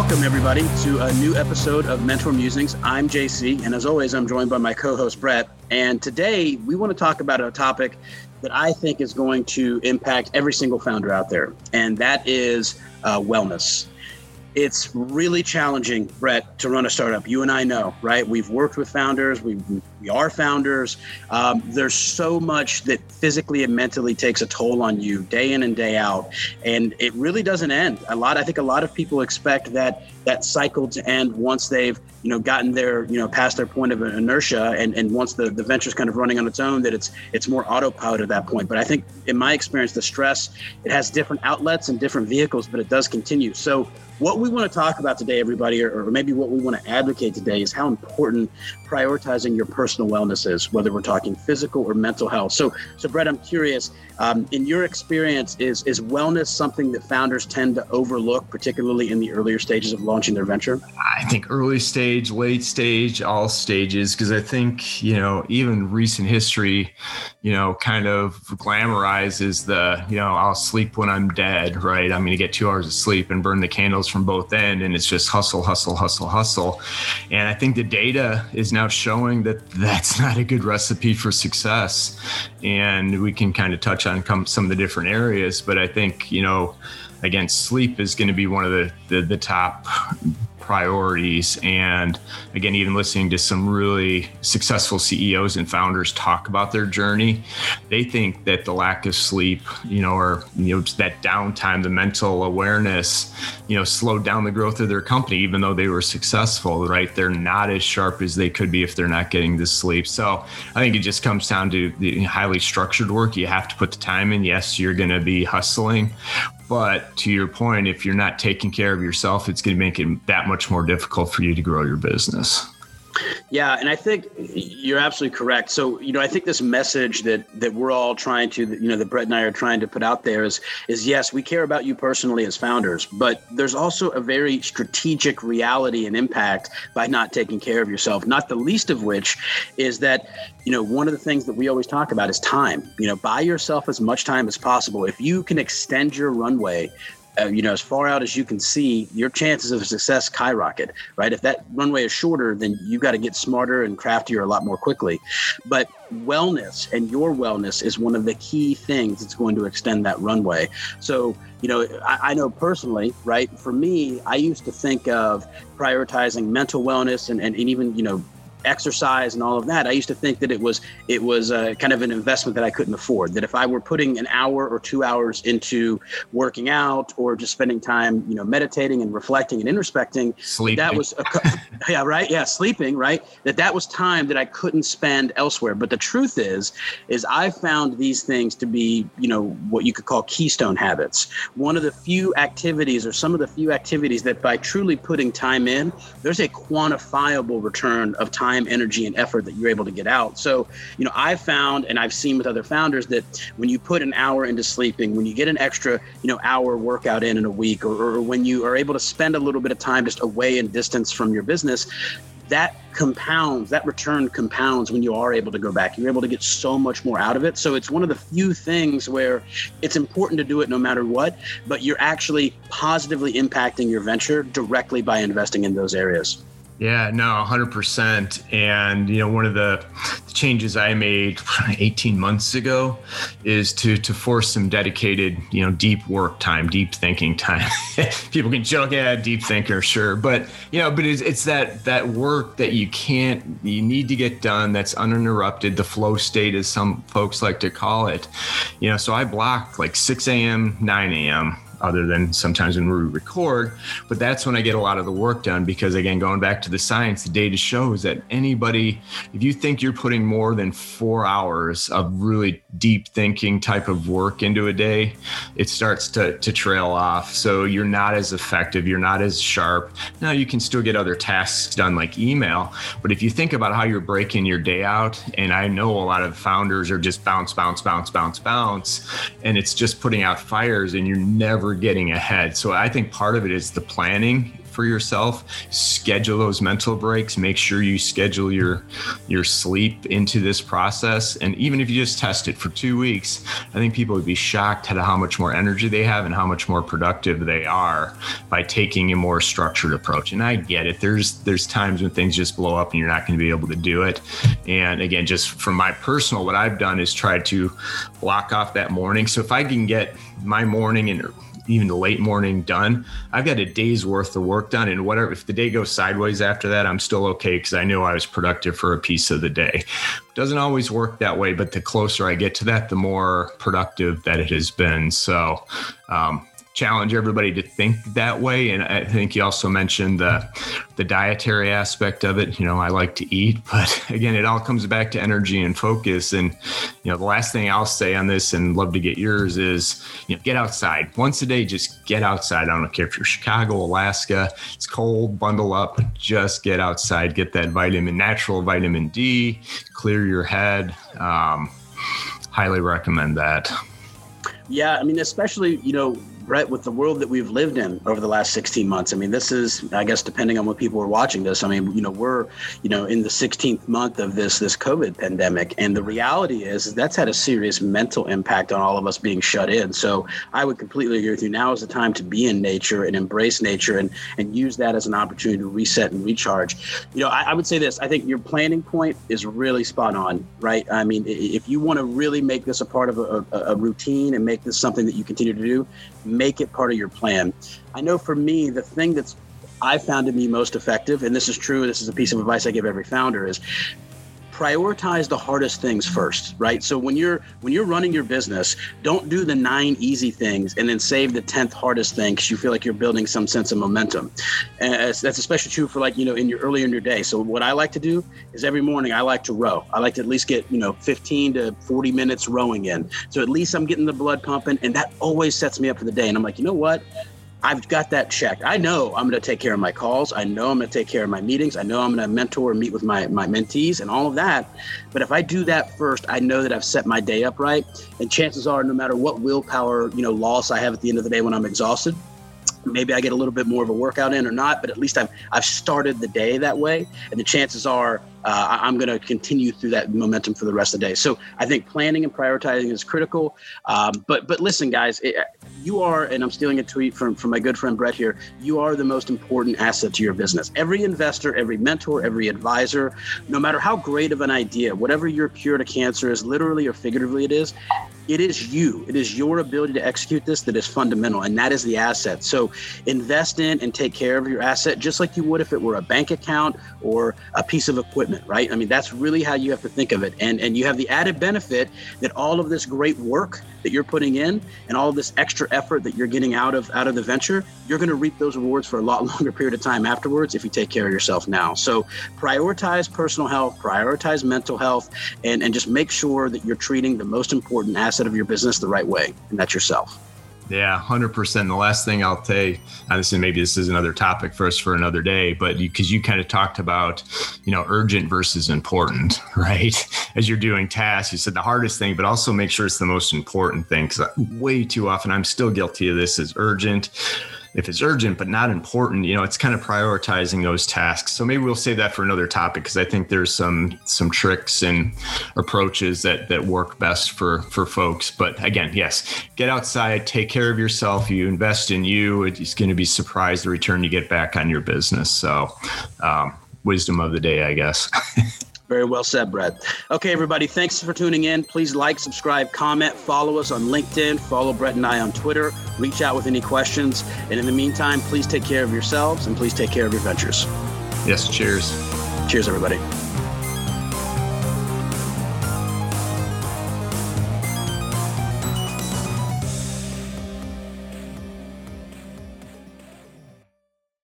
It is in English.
Welcome, everybody, to a new episode of Mentor Musings. I'm JC, and as always, I'm joined by my co host, Brett. And today we want to talk about a topic that I think is going to impact every single founder out there, and that is uh, wellness it's really challenging, Brett, to run a startup. You and I know, right? We've worked with founders. We we are founders. Um, there's so much that physically and mentally takes a toll on you day in and day out, and it really doesn't end. A lot. I think a lot of people expect that that cycle to end once they've you know gotten their you know past their point of inertia, and and once the the venture's kind of running on its own, that it's it's more autopilot at that point. But I think in my experience, the stress it has different outlets and different vehicles, but it does continue. So what we want to talk about today, everybody, or, or, maybe what we want to advocate today, is how important prioritizing your personal wellness is, whether we're talking physical or mental health. So, so Brett, I'm curious. Um, in your experience, is is wellness something that founders tend to overlook, particularly in the earlier stages of launching their venture? I think early stage, late stage, all stages, because I think you know even recent history, you know, kind of glamorizes the you know I'll sleep when I'm dead, right? I'm going to get two hours of sleep and burn the candles from both end and it's just hustle hustle hustle hustle. And i think the data is now showing that that's not a good recipe for success. And we can kind of touch on some of the different areas but i think you know again sleep is going to be one of the, the, the top priorities. And again, even listening to some really successful CEOs and founders talk about their journey, they think that the lack of sleep, you know, or you know, that downtime, the mental awareness, you know, slowed down the growth of their company, even though they were successful, right? They're not as sharp as they could be if they're not getting the sleep. So I think it just comes down to the highly structured work. You have to put the time in. Yes, you're going to be hustling, but to your point, if you're not taking care of yourself, it's going to make it that much more difficult for you to grow your business. Yeah, and I think you're absolutely correct. So, you know, I think this message that that we're all trying to, you know, that Brett and I are trying to put out there is is yes, we care about you personally as founders, but there's also a very strategic reality and impact by not taking care of yourself. Not the least of which is that, you know, one of the things that we always talk about is time. You know, buy yourself as much time as possible. If you can extend your runway uh, you know, as far out as you can see, your chances of success skyrocket, right? If that runway is shorter, then you got to get smarter and craftier a lot more quickly. But wellness and your wellness is one of the key things that's going to extend that runway. So, you know, I, I know personally, right? For me, I used to think of prioritizing mental wellness and, and, and even, you know, exercise and all of that, I used to think that it was it was a, kind of an investment that I couldn't afford. That if I were putting an hour or two hours into working out or just spending time, you know, meditating and reflecting and introspecting, sleeping. that was a, yeah right yeah sleeping right that that was time that I couldn't spend elsewhere. But the truth is, is I found these things to be you know what you could call keystone habits. One of the few activities or some of the few activities that by truly putting time in, there's a quantifiable return of time time, energy, and effort that you're able to get out. So, you know, I've found and I've seen with other founders that when you put an hour into sleeping, when you get an extra, you know, hour workout in in a week, or, or when you are able to spend a little bit of time just away and distance from your business, that compounds, that return compounds when you are able to go back. You're able to get so much more out of it. So it's one of the few things where it's important to do it no matter what, but you're actually positively impacting your venture directly by investing in those areas. Yeah, no, 100%. And, you know, one of the changes I made 18 months ago is to to force some dedicated, you know, deep work time, deep thinking time. People can joke, yeah, deep thinker, sure. But, you know, but it's, it's that that work that you can't, you need to get done that's uninterrupted, the flow state, as some folks like to call it. You know, so I block like 6 a.m., 9 a.m other than sometimes when we record. But that's when I get a lot of the work done because, again, going back to the science, the data shows that anybody, if you think you're putting more than four hours of really deep thinking type of work into a day, it starts to, to trail off. So you're not as effective, you're not as sharp. Now, you can still get other tasks done like email, but if you think about how you're breaking your day out, and I know a lot of founders are just bounce, bounce, bounce, bounce, bounce, and it's just putting out fires and you're never getting ahead. So I think part of it is the planning for yourself. Schedule those mental breaks. Make sure you schedule your your sleep into this process. And even if you just test it for two weeks, I think people would be shocked at how much more energy they have and how much more productive they are by taking a more structured approach. And I get it. There's there's times when things just blow up and you're not going to be able to do it. And again, just from my personal, what I've done is try to block off that morning. So if I can get my morning and even late morning done, I've got a day's worth of work done. And whatever, if the day goes sideways after that, I'm still okay because I know I was productive for a piece of the day. Doesn't always work that way, but the closer I get to that, the more productive that it has been. So, um, challenge everybody to think that way. And I think you also mentioned the the dietary aspect of it. You know, I like to eat, but again, it all comes back to energy and focus. And you know, the last thing I'll say on this, and love to get yours, is you know, get outside once a day. Just get outside. I don't care if you're Chicago, Alaska, it's cold, bundle up, just get outside, get that vitamin, natural vitamin D, clear your head. Um, highly recommend that. Yeah, I mean, especially you know Brett, with the world that we've lived in over the last 16 months, I mean, this is, I guess, depending on what people are watching this. I mean, you know, we're, you know, in the 16th month of this this COVID pandemic, and the reality is that's had a serious mental impact on all of us being shut in. So I would completely agree with you. Now is the time to be in nature and embrace nature and and use that as an opportunity to reset and recharge. You know, I, I would say this. I think your planning point is really spot on, right? I mean, if you want to really make this a part of a, a, a routine and make this something that you continue to do make it part of your plan. I know for me, the thing that's I found to be most effective, and this is true, this is a piece of advice I give every founder, is prioritize the hardest things first right? So when you're when you're running your business don't do the nine easy things and then save the 10th hardest thing because you feel like you're building some sense of momentum. And that's especially true for like you know in your earlier in your day. So what i like to do is every morning i like to row. I like to at least get you know 15 to 40 minutes rowing in. So at least i'm getting the blood pumping and that always sets me up for the day. And i'm like you know what I've got that checked. I know I'm going to take care of my calls. I know I'm going to take care of my meetings. I know I'm going to mentor and meet with my, my mentees and all of that. But if I do that first, I know that I've set my day up right. And chances are, no matter what willpower, you know, loss I have at the end of the day when I'm exhausted, maybe I get a little bit more of a workout in or not, but at least I've I've started the day that way, and the chances are uh, I'm going to continue through that momentum for the rest of the day. So I think planning and prioritizing is critical. Um, but but listen, guys, it, you are, and I'm stealing a tweet from from my good friend Brett here. You are the most important asset to your business. Every investor, every mentor, every advisor, no matter how great of an idea, whatever your cure to cancer is, literally or figuratively, it is it is you it is your ability to execute this that is fundamental and that is the asset so invest in and take care of your asset just like you would if it were a bank account or a piece of equipment right? I mean that's really how you have to think of it. And and you have the added benefit that all of this great work that you're putting in and all this extra effort that you're getting out of out of the venture you're going to reap those rewards for a lot longer period of time afterwards if you take care of yourself now. So prioritize personal health prioritize mental health and and just make sure that you're treating the most important asset of your business the right way, and that's yourself. Yeah, hundred percent. The last thing I'll say, and this is maybe this is another topic for us for another day, but because you, you kind of talked about, you know, urgent versus important, right? As you're doing tasks, you said the hardest thing, but also make sure it's the most important thing. Because way too often, I'm still guilty of this. Is urgent if it's urgent but not important, you know, it's kind of prioritizing those tasks. So maybe we'll save that for another topic because I think there's some some tricks and approaches that that work best for for folks. But again, yes, get outside, take care of yourself. You invest in you. It's going to be surprised the return you get back on your business. So, um, wisdom of the day, I guess. Very well said, Brett. Okay, everybody, thanks for tuning in. Please like, subscribe, comment, follow us on LinkedIn, follow Brett and I on Twitter, reach out with any questions. And in the meantime, please take care of yourselves and please take care of your ventures. Yes, cheers. Cheers, everybody.